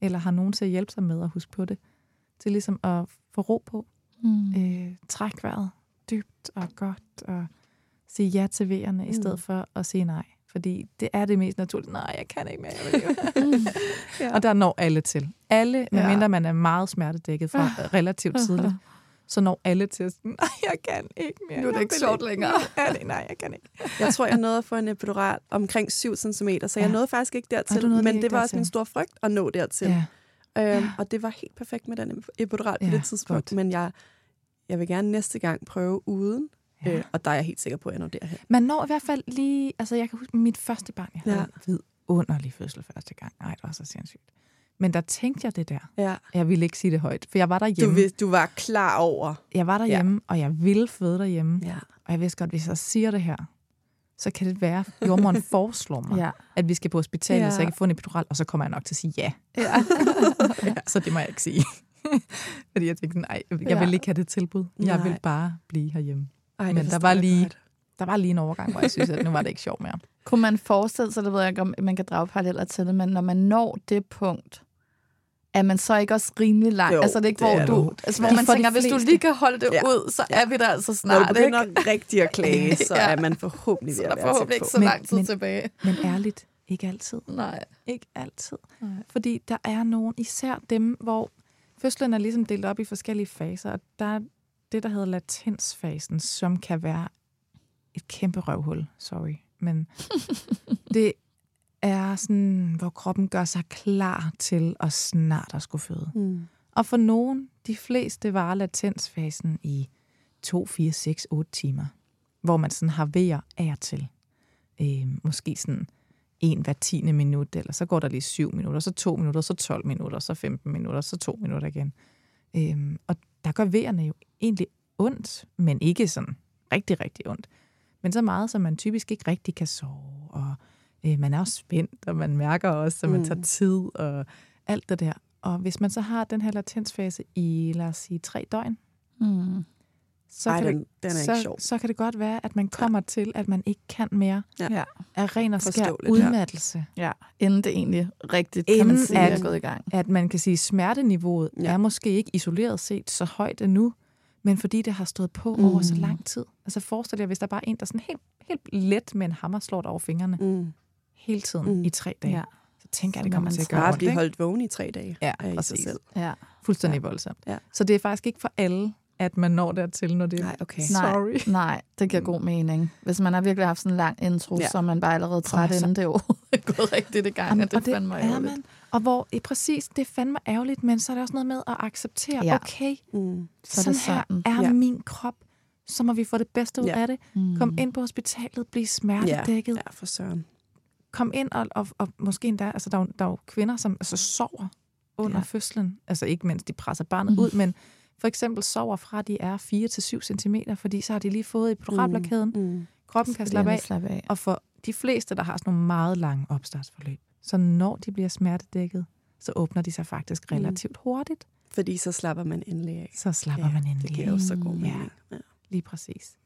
eller har nogen til at hjælpe sig med at huske på det, til ligesom at få ro på, Mm. øh, træk vejret dybt og godt, og sige ja til vejerne, mm. i stedet for at sige nej. Fordi det er det mest naturlige. Nej, jeg kan ikke mere. Jeg vil ja. Og der når alle til. Alle, medmindre man er meget smertedækket fra relativt tidligt, så når alle til at nej, jeg kan ikke mere. Nu er det ikke sjovt længere. Er det, nej, jeg kan ikke. Jeg tror, jeg nåede at få en epidural omkring 7 cm, så jeg Ja. nåede faktisk ikke dertil. Men ikke det var også dertil. min store frygt at nå dertil. Ja. Øhm, og det var helt perfekt med den epidural på Ja, det tidspunkt. godt. Men jeg, jeg vil gerne næste gang prøve uden. Ja. Øh, og der er jeg helt sikker på, at jeg når derhen. Man når i hvert fald lige... Altså, jeg kan huske mit første barn, jeg havde Ja. ja. vidunderlig fødsel første gang. Nej, det var så sindssygt. Men der tænkte jeg det der. Ja. Jeg ville ikke sige det højt, for jeg var Du, derhjemme. vid- du var klar over. Jeg var derhjemme, ja. og jeg ville føde derhjemme. Ja. Og jeg vidste godt, hvis jeg siger det her, så kan det være, at jordmoren foreslår mig, Ja. ja. at vi skal på hospitalet, Ja. ja. så jeg kan få en epidural, og så kommer jeg nok til at sige ja. Ja. Så det må jeg ikke sige. Fordi jeg tænkte, nej, jeg Ja. vil ikke have det tilbud. Jeg Nej. vil bare blive herhjemme. Ej, Men der var jeg lige, der var lige en overgang, hvor jeg synes, at nu var det ikke sjovt mere. Kunne man forestille sig, det ved jeg ikke, om man kan drage paralleller til det, men når man når det punkt, er man så ikke også rimelig langt? Jo, altså det er ikke, det hvor er du, altså, hvor Ja. man tænker, hvis du lige kan holde det Ja. ud, så er vi der altså Når snart, du begynder ikke? rigtig at klage, så Ja. er man forhåbentlig ved Så at der er være forhåbentlig ikke så Men- lang tid men- tilbage. Men ærligt, ikke altid. Nej. Ikke altid. Nej. Fordi der er nogen, især dem, hvor fødslen er ligesom delt op i forskellige faser, og der er det, der hedder latensfasen, som kan være et kæmpe røvhul, sorry. Men det er sådan, hvor kroppen gør sig klar til at snart at skulle føde. Mm. Og for nogen, de fleste varer latensfasen i 2, 4, 6, 8 timer, hvor man sådan har vejer af til. Øh, måske sådan en hver tiende minut, eller så går der lige 7 minutter, så 2 minutter, så 12 minutter, så 15 minutter, så 2 minutter igen. Øh, og der gør vejerne jo egentlig ondt, men ikke sådan rigtig, rigtig ondt. Men så meget, som man typisk ikke rigtig kan sove, og øh, man er også spændt, og man mærker også, at man Mm. tager tid, og alt det der. Og hvis man så har den her latensfase i, lad os sige, tre døgn, Mm. så, Ej, kan, den, det, den er så, ikke sjov. så kan det godt være, at man kommer ja. til, at man ikke kan mere Ja. Af ren og skær Forståeligt, ja. udmattelse. ja. Inden det egentlig rigtigt, kan man Inden sige, at- er gået i gang. At man kan sige, at smerteniveauet Ja. ja. er måske ikke isoleret set så højt endnu, men fordi det har stået på Mm. over så lang tid. Altså forestil jer, hvis der bare er en, der sådan helt, helt let med en hammer slår dig over fingrene Mm. Hele tiden Mm. mm. i tre dage. Ja. Ja. Så tænker jeg, det kommer man til at gøre Bare blive holdt vågen i tre dage. Ja, er i sig præcis. selv. Ja. Fuldstændig ja. voldsomt. Ja. Så det er faktisk ikke for alle, at man når dertil, når det er Nej, okay. sorry. Nej, nej, det giver god mening. Hvis man har virkelig haft sådan en lang intro, Ja. ja. så er man bare allerede træt, Prøv, så- inden det er overhovedet gået rigtigt i gang. Jamen, og det, og det fandme er man. Og hvor eh, præcis, det er fandme ærgerligt, men så er det også noget med at acceptere, Ja. okay, Mm. Så er sådan, det her sådan. er Ja. min krop, så må vi få det bedste ud Ja. af det. Mm. Kom ind på hospitalet, bliv smertedækket. Ja, for søren. Kom ind og, og, og måske endda, altså der er, jo, der er jo kvinder, som altså, sover under Ja. ja. fødslen. Altså ikke mens de presser barnet Mm. ud, men for eksempel sover fra, de er 4-7 cm, fordi så har de lige fået epiduralblokaden. Mm. Mm. Kroppen kan slappe af. Slappe af. Og for de fleste, der har sådan nogle meget lange opstartsforløb, så når de bliver smertedækket, så åbner de sig faktisk Mm. relativt hurtigt. Fordi så slapper man endelig af. Så slapper man endelig Det giver af. jo så god Mm. mening. Ja. Lige præcis.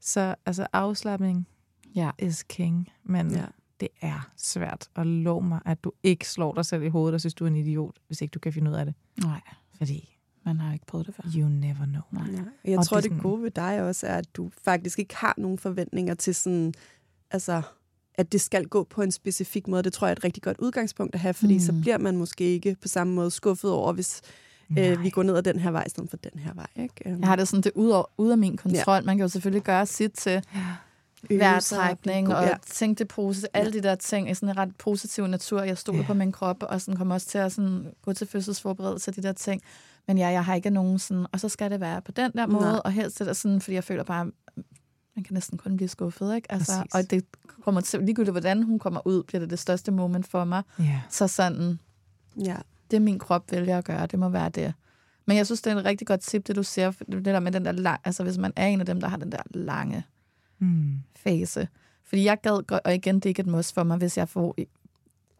Så altså afslappning Ja. is king, men Ja. Det er svært. Og lov mig, at du ikke slår dig selv i hovedet og synes, du er en idiot, hvis ikke du kan finde ud af det. Nej, Fordi man har ikke prøvet det før. you never know. Nej. Jeg Og tror, det det, gode ved dig også er, at du faktisk ikke har nogen forventninger til sådan, altså, at det skal gå på en specifik måde. Det tror jeg er et rigtig godt udgangspunkt at have, fordi mm. så bliver man måske ikke på samme måde skuffet over, hvis øh, vi går ned ad den her vej, i stedet for den her vej. Ikke? Um, Jeg har det sådan, det er ud af, ud af min kontrol. Ja. Man kan jo selvfølgelig gøre sit til vejrtrækning og Ja. positivt. Alle de der ting er sådan en ret positiv natur. Jeg stoler Ja. på min krop, og sådan kommer også til at sådan gå til fødselsforberedelse og de der ting. Men ja, jeg har ikke nogen sådan, og så skal det være på den der måde, Nej. og helst det der sådan, fordi jeg føler bare, man kan næsten kun blive skuffet, ikke? Altså, Præcis. og det kommer til, ligegyldigt hvordan hun kommer ud, bliver det det største moment for mig. Ja. Så sådan, Ja. det min krop vælger at gøre, det må være det. Men jeg synes, det er et rigtig godt tip, det du for det der med den der lang, altså hvis man er en af dem, der har den der lange Mm. fase. Fordi jeg gad og igen, det er ikke et must for mig, hvis jeg får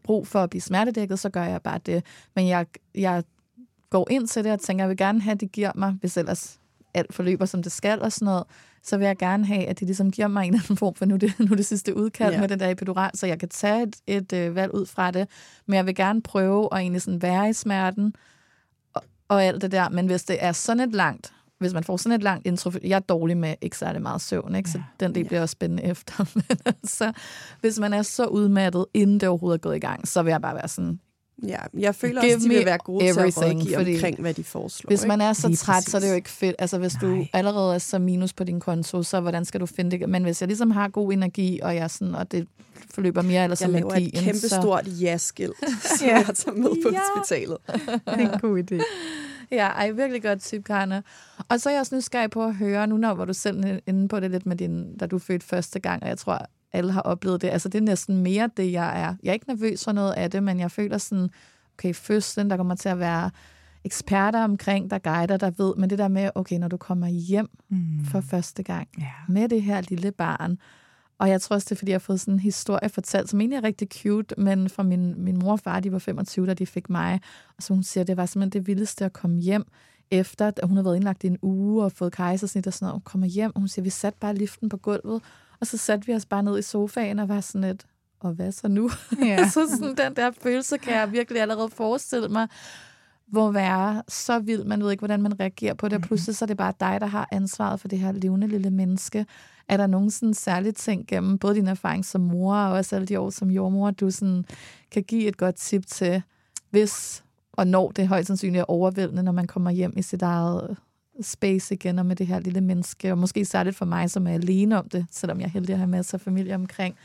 brug for at blive smertedækket, så gør jeg bare det. Men jeg, jeg går ind til det og tænker, jeg vil gerne have, at de giver mig, hvis ellers alt forløber, som det skal og sådan noget, så vil jeg gerne have, at de ligesom giver mig en eller anden form for nu det, nu det sidste udkald ja. med den der epidural, så jeg kan tage et, et øh, valg ud fra det. Men jeg vil gerne prøve at egentlig sådan være i smerten og, og alt det der. Men hvis det er sådan et langt, hvis man får sådan et langt intro, jeg er dårlig med ikke særlig meget søvn, ikke? så Ja. den del bliver også spændende efter. Men altså, hvis man er så udmattet, inden det overhovedet er gået i gang, så vil jeg bare være sådan, ja. Jeg føler Give også, de vil være gode til at rådgive fordi omkring, hvad de foreslår. hvis man er så Lige træt, så er det jo ikke fedt. Altså, hvis Nej. du allerede er så minus på din konto, så hvordan skal du finde det? Men hvis jeg ligesom har god energi, og jeg sådan, og det forløber mere eller jeg som laver magi, et kæmpe så... stort ja-skilt, som Ja. jeg tager med på Ja. hospitalet. Det er en god idé. Ja, ej, virkelig godt tip, Karne. Og så er jeg også nysgerrig på at høre, nu når var du selv inde på det lidt med din, da du fødte første gang, og jeg tror, alle har oplevet det. Altså, det er næsten mere det, jeg er. Jeg er ikke nervøs for noget af det, men jeg føler sådan, okay, fødslen, der kommer til at være eksperter omkring, der guider, der ved, men det der med, okay, når du kommer hjem Mm. for første gang, Ja. med det her lille barn. Og jeg tror også, det er, fordi jeg har fået sådan en historie fortalt, som egentlig er rigtig cute, men fra min, min mor og far, de var 25, da de fik mig. Og så hun siger, det var simpelthen det vildeste at komme hjem, efter at hun havde været indlagt i en uge og fået kejsersnit og sådan noget. Hun kommer hjem, og hun siger, vi satte bare liften på gulvet, og så satte vi os bare ned i sofaen og var sådan et, og hvad så nu? Ja. så sådan den der følelse kan jeg virkelig allerede forestille mig, hvor være så vild, man ved ikke, hvordan man reagerer på det, og pludselig så er det bare dig, der har ansvaret for det her levende lille menneske. Er der nogen sådan særlige ting gennem både din erfaring som mor, og også alle de år som jordmor, du sådan kan give et godt tip til, hvis og når det højst sandsynligt er overvældende, når man kommer hjem i sit eget space igen, og med det her lille menneske, og måske særligt for mig, som er alene om det, selvom jeg er heldig at have masser af familie omkring,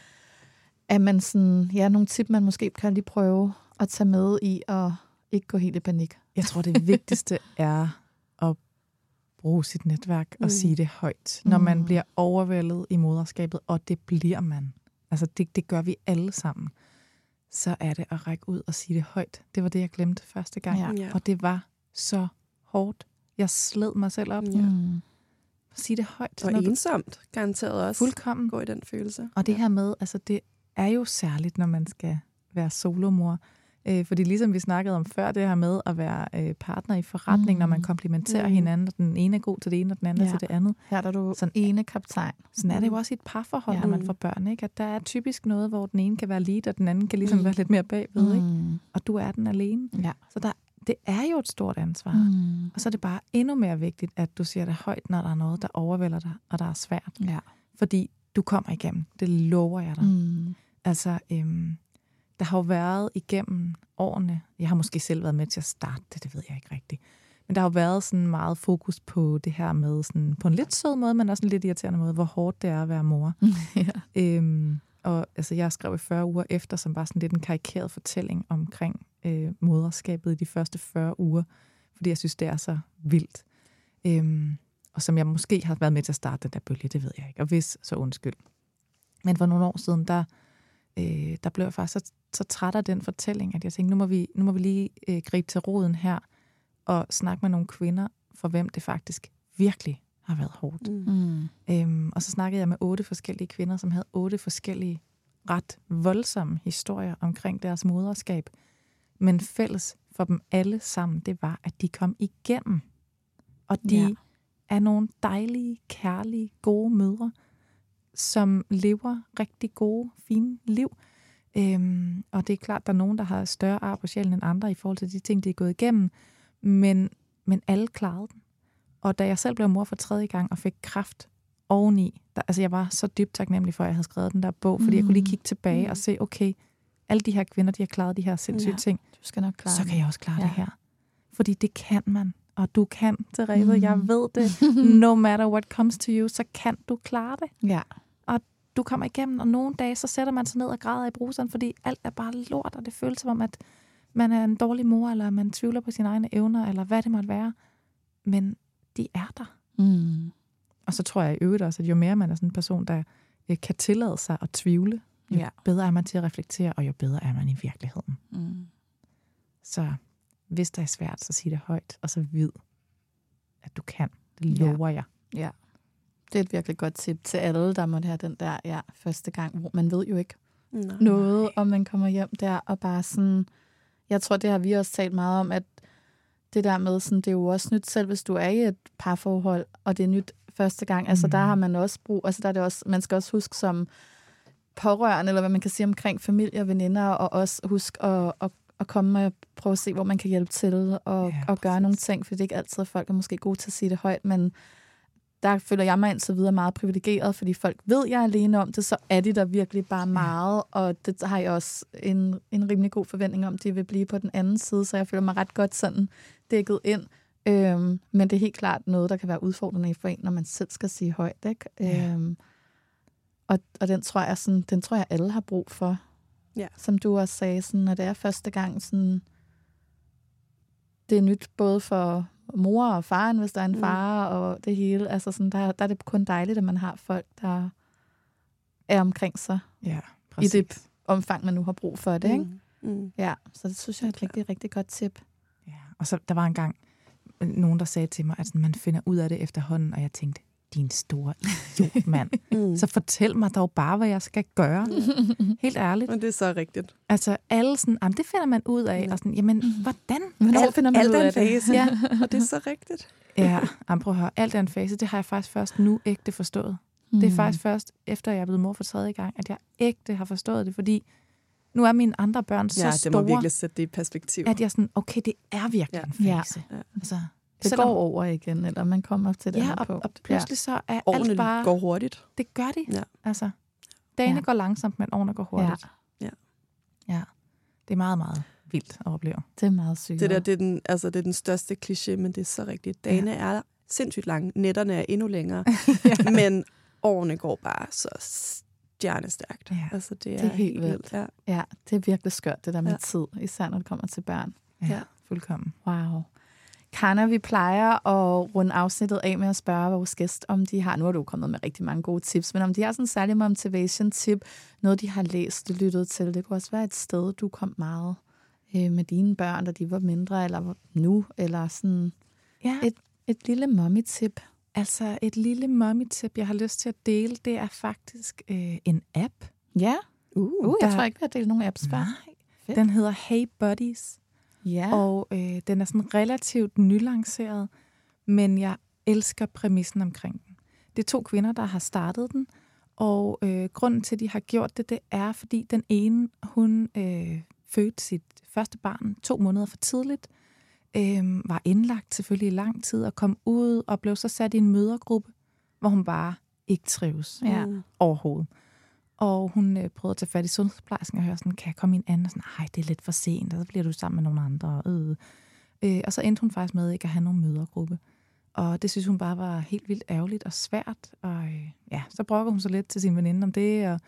at man sådan, ja, nogle tip, man måske kan lige prøve at tage med i, og ikke gå helt i panik. Jeg tror, det vigtigste er at bruge sit netværk og Mm. sige det højt, når man Mm. bliver overvældet i moderskabet, og det bliver man. Altså, det, det gør vi alle sammen. Så er det at række ud og sige det højt. Det var det, jeg glemte første gang. Ja. Ja. Og det var så hårdt. Jeg sled mig selv op. Ja. Mm. Sige det højt. Og når du- ensomt, garanteret også. Fuldkommen. Gå i den følelse. Og det her med, altså det er jo særligt, når man skal være solomor. Øh, fordi ligesom vi snakkede om før, det her med at være øh, partner i forretning, mm. når man komplementerer Mm. mm. hinanden, og den ene er god til det ene, og den anden ja. Til det andet. Her er du Sådan- ene kaptajn. Sådan er det jo også i et parforhold, Ja. ja. når man får børn. Ikke? At der er typisk noget, hvor den ene kan være lead, og den anden kan ligesom mm. være lidt mere bagved. Ikke? Mm. Og du er den alene. Ja. Så der, det er jo et stort ansvar. Mm. Og så er det bare endnu mere vigtigt, at du siger det højt, når der er noget, der overvælder dig, og der er svært. Ja. Fordi du kommer igennem. Det lover jeg dig. Mm. Altså, øhm, der har jo været igennem årene, jeg har måske selv været med til at starte det, det ved jeg ikke rigtigt, Men der har jo været sådan meget fokus på det her med, sådan, på en lidt sød måde, men også en lidt irriterende måde, hvor hårdt det er at være mor. ja. Øhm, og altså, jeg skrev i 40 uger efter, som var sådan lidt en karikeret fortælling omkring øh, moderskabet i de første 40 uger, fordi jeg synes, det er så vildt. Øhm, og som jeg måske har været med til at starte den der bølge, det ved jeg ikke. Og hvis, så undskyld. Men for nogle år siden, der, øh, der blev jeg faktisk så, så træt af den fortælling, at jeg tænkte, nu må vi, nu må vi lige øh, gribe til roden her og snakke med nogle kvinder, for hvem det faktisk virkelig har været hårdt. Mm. Mm. Øhm, og så snakkede jeg med otte forskellige kvinder, som havde otte forskellige ret voldsomme historier omkring deres moderskab. Men fælles for dem alle sammen, det var, at de kom igennem. Og de Ja. ja. er nogle dejlige, kærlige, gode mødre, som lever rigtig gode, fine liv. Øhm, og det er klart, der er nogen, der har større ar på sjælen end andre i forhold til de ting, de er gået igennem. Men, men alle klarede den. Og da jeg selv blev mor for tredje gang og fik kraft oveni, der, altså jeg var så dybt taknemmelig for, at jeg havde skrevet den der bog, fordi mm. jeg kunne lige kigge tilbage mm. og se, okay, alle de her kvinder, de har klaret de her sindssyge Ja, ting, Du skal nok klare så kan jeg også klare Ja. det her. Fordi det kan man, og du kan, Therese, Mm. mm. jeg ved det. No matter what comes to you, så kan du klare det. Ja. Du kommer igennem, og nogle dage, så sætter man sig ned og græder i bruseren, fordi alt er bare lort, og det føles som om, at man er en dårlig mor, eller man tvivler på sine egne evner, eller hvad det måtte være. Men de er der. Mm. Og så tror jeg i øvrigt også, at jo mere man er sådan en person, der øh, kan tillade sig at tvivle, jo Ja. ja. bedre er man til at reflektere, og jo bedre er man i virkeligheden. Mm. Så hvis det er svært, så sig det højt, og så vid, at du kan. Det Ja. lover jeg. Ja. Det er et virkelig godt tip til alle, der måtte have den der ja, første gang, hvor man ved jo ikke Nej. noget, om man kommer hjem der og bare sådan... Jeg tror, det har vi også talt meget om, at det der med, sådan, det er jo også nyt selv, hvis du er i et parforhold, og det er nyt første gang. Altså, Mm. der har man også brug... Altså, der er det også, man skal også huske som pårørende, eller hvad man kan sige omkring familie og veninder, og også huske at, at, at komme og prøve at se, hvor man kan hjælpe til og, Ja, og gøre nogle ting, for det er ikke altid, at folk er måske gode til at sige det højt, men der føler jeg mig indtil videre meget privilegeret, fordi folk ved, jeg er alene om det, så er de der virkelig bare meget, og det har jeg også en, en rimelig god forventning om, de vil blive på den anden side, så jeg føler mig ret godt sådan dækket ind. Øhm, men det er helt klart noget, der kan være udfordrende for en, når man selv skal sige højt. Ikke? Ja. Øhm, og, og den tror jeg sådan, den tror jeg alle har brug for. Ja. Som du også sagde, sådan, når det er første gang, sådan, det er nyt både for mor og faren, hvis der er en Mm. far, og det hele. Altså sådan, der, der er det kun dejligt, at man har folk, der er omkring sig Ja, i det omfang, man nu har brug for det. Ikke? Mm. Mm. Ja, så det synes jeg er et rigtig, rigtig godt tip. Ja. Og så der var engang nogen, der sagde til mig, at man finder ud af det efterhånden, og jeg tænkte, din store idiot, mand. Mm. Så fortæl mig dog bare, hvad jeg skal gøre. Helt ærligt. Men det er så rigtigt. Altså, alle sådan, jamen, det finder man ud af. Ja. Og sådan, jamen, hvordan? Hvornår Alt- finder man alt ud en af det? fase. Ja, Og det er så rigtigt. ja jamen, prøv at høre. Alt er en fase. Det har jeg faktisk først nu ægte forstået. Mm. Det er faktisk først, efter jeg er blevet mor for tredje gang, at jeg ægte har forstået det, fordi nu er mine andre børn så Ja, det må store, virkelig sætte det i perspektiv. at jeg sådan, okay, det er virkelig en Ja. fase. Ja. Altså, Det selvom- går over igen, eller man kommer til det Ja, her og, punkt. og pludselig så er Årene alt bare... går hurtigt. Det gør de. Ja. Altså, dagene Ja. ja. går langsomt, men årene går hurtigt. Ja. ja. Det er meget, meget vildt at opleve. Det er meget sygt. Det der, det er, den, altså, det er den største kliché, men det er så rigtigt. Dagene ja. er sindssygt lange. Netterne er endnu længere. ja. Men årene går bare så stjernestærkt. Ja. Altså, det, er Det er helt vildt. Ja. Ja, det er virkelig skørt, det der med Ja. tid, især når det kommer til børn. Ja, Ja. fuldkommen. Wow. Karna, vi plejer at runde afsnittet af med at spørge vores gæst, om de har, nu har du kommet med rigtig mange gode tips, men om de har sådan en særlig motivation tip, noget de har læst, lyttet til. Det kunne også være et sted, du kom meget øh, med dine børn, da de var mindre, eller nu, eller sådan Ja, et, et lille mommy-tip. altså et lille mommy-tip, jeg har lyst til at dele, det er faktisk øh, en app. Ja, Uh, uh, jeg der- tror ikke, vi har delt nogen apps før. Nej. Fedt. Den hedder Hey Buddies. Ja. Og øh, den er sådan relativt nylanceret, men jeg elsker præmissen omkring den. Det er to kvinder, der har startet den, og øh, grunden til, at de har gjort det, det er, fordi den ene, hun øh, fødte sit første barn to måneder for tidligt, øh, var indlagt selvfølgelig i lang tid, og kom ud og blev så sat i en mødergruppe, hvor hun bare ikke trives Ja. Overhovedet. Og hun øh, prøvede at tage fat i sundhedsplejersken og høre sådan, kan jeg komme i en anden? Og sådan, nej, det er lidt for sent, og så bliver du sammen med nogle andre. Øh. Øh, og så endte hun faktisk med ikke at have nogen mødergruppe. Og det synes hun bare var helt vildt ærgerligt og svært. Og øh, ja, så brokker hun så lidt til sin veninde om det, og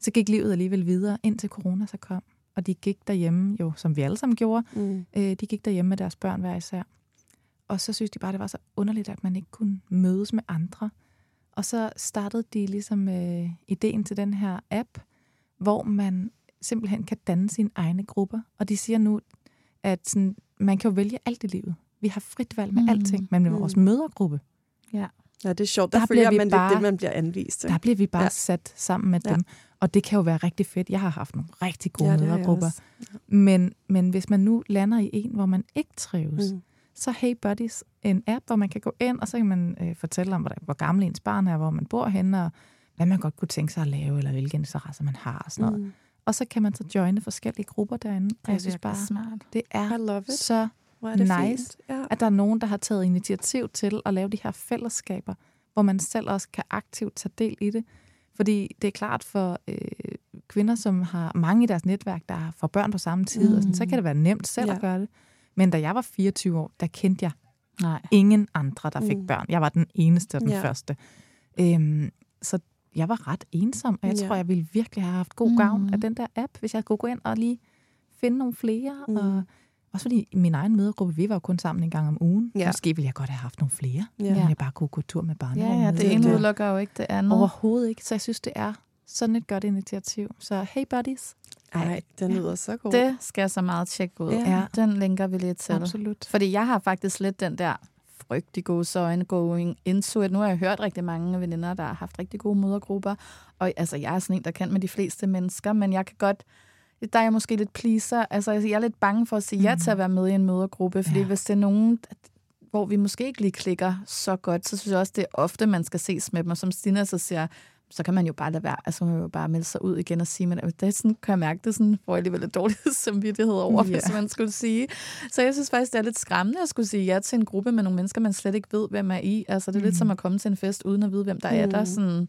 så gik livet alligevel videre, indtil corona så kom. Og de gik derhjemme, jo, som vi alle sammen gjorde, Mm. øh, de gik derhjemme med deres børn hver især. Og så synes de bare, det var så underligt, at man ikke kunne mødes med andre. Og så startede de ligesom øh, ideen til den her app, hvor man simpelthen kan danne sine egne grupper. Og de siger nu, at sådan, man kan jo vælge alt i livet. Vi har frit valg med Mm. alting, men med Mm. vores mødergruppe, Ja. Ja, det er sjovt. Der, Der følger man bare- lidt det, man bliver anvist. ikke? der bliver vi bare Ja. ja. sat sammen med Ja. dem. Og det kan jo være rigtig fedt. Jeg har haft nogle rigtig gode Ja, ja, mødergrupper. også. Men, men hvis man nu lander i en, hvor man ikke trives, Mm. Mm. så Hey Buddies, en app, hvor man kan gå ind, og så kan man øh, fortælle om, hvor, hvor gammel ens barn er, hvor man bor henne, og hvad man godt kunne tænke sig at lave, eller hvilke interesser man har og sådan noget. Mm. Og så kan man så joine forskellige grupper derinde. Og jeg synes bare, smart. det er I love it. så Hvor er det nice, fint. Ja. at der er nogen, der har taget initiativ til at lave de her fællesskaber, hvor man selv også kan aktivt tage del i det. Fordi det er klart for øh, kvinder, som har mange i deres netværk, der får børn på samme tid, mm. og sådan, så kan det være nemt selv ja. at gøre det. Men da jeg var 24 år, der kendte jeg Nej. ingen andre, der fik Mm. børn. Jeg var den eneste og den Ja. første. Øhm, så jeg var ret ensom, og jeg Ja. tror, jeg ville virkelig have haft god gavn Mm. af den der app, hvis jeg kunne gå ind og lige finde nogle flere. Mm. Og også fordi min egen mødergruppe, vi var jo kun sammen en gang om ugen. Ja. Måske ville jeg godt have haft nogle flere, ja. men jeg bare kunne gå tur med barnet. Ja, ja, det ene udelukker jo ikke det andet. Overhovedet ikke, så jeg synes, det er sådan et godt initiativ. Så hey buddies. Ej, den lyder så god. Det skal jeg så meget tjekke ud. Ja. Den linker vi lidt til. Absolut. Fordi jeg har faktisk lidt den der frygtelig gode søjne going into it. Nu har jeg hørt rigtig mange veninder, der har haft rigtig gode mødergrupper. Og altså, jeg er sådan en, der kan med de fleste mennesker, men jeg kan godt... Der er jeg måske lidt pleaser. Altså, jeg er lidt bange for at sige ja til at være med i en mødergruppe, fordi Ja. hvis det er nogen, hvor vi måske ikke lige klikker så godt, så synes jeg også, det er ofte, man skal ses med dem. Og som Stina så siger, så kan man jo bare lade være. Altså, man jo bare melde sig ud igen og sige, men det er sådan, kan jeg mærke det sådan, får jeg alligevel lidt dårlig samvittighed over, yeah. hvis man skulle sige. Så jeg synes faktisk, det er lidt skræmmende at skulle sige ja til en gruppe med nogle mennesker, man slet ikke ved, hvem er i. Altså, det er mm. lidt som at komme til en fest, uden at vide, hvem der er der. Mm. Sådan,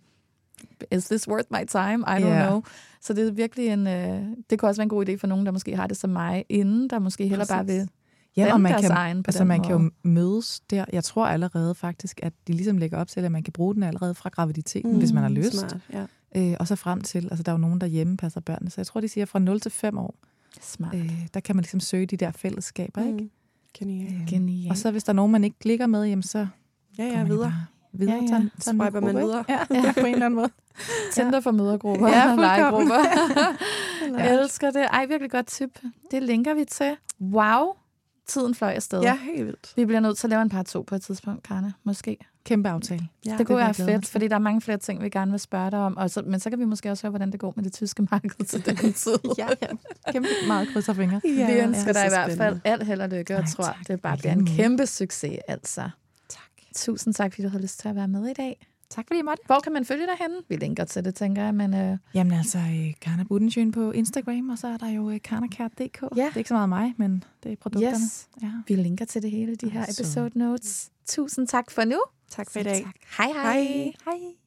is this worth my time? I don't Ja. know. Så det er virkelig en... Øh, det kan også være en god idé for nogen, der måske har det som mig inden, der måske heller bare vil Ja, og man deres kan, egen på altså, man kan jo måde. mødes der. Jeg tror allerede faktisk, at de ligesom lægger op til, at man kan bruge den allerede fra graviditeten, mm, hvis man har lyst. Smart, ja. Øh, og så frem til, altså der er jo nogen, der hjemme passer børnene. Så jeg tror, de siger, fra 0 til 5 år, Smart. øh, der kan man ligesom søge de der fællesskaber, ikke? Mm. Genialt. Genialt. Og så hvis der er nogen, man ikke klikker med, jamen så Ja, ja, videre. videre. Ja, ja. Tager tager Swiper man ikke? videre. Ja, ja, på en eller anden måde. Tinder for mødergrupper. Ja, legegrupper. Jeg elsker det. Ej, virkelig godt tip. Det linker vi til. Wow. Tiden fløj afsted. Ja, helt vildt. Vi bliver nødt til at lave en par to på et tidspunkt, Karne. Måske. Kæmpe aftale. Ja, det kunne jeg være fedt, fordi der er mange flere ting, vi gerne vil spørge dig om. Og så, men så kan vi måske også høre, hvordan det går med det tyske marked til den tid. Ja, ja. Kæmpe meget kryds og fingre. vi ønsker dig i hvert fald alt held og lykke, og Ej, tror, tak. det bare bliver en kæmpe succes, altså. Tak. Tusind tak, fordi du havde lyst til at være med i dag. Tak fordi I måtte. Hvor kan man følge dig henne? Vi linker til det, tænker jeg, men øh, Jamen altså, øh, Karna Budensjøen på Instagram, og så er der jo øh, karnakært.dk. Ja. Det er ikke så meget mig, men det er produkterne. yes, Ja. vi linker til det hele, de her Så- episode notes. Tusind tak for nu. Tak for i dag. Tak. Hej hej. Hej. Hej.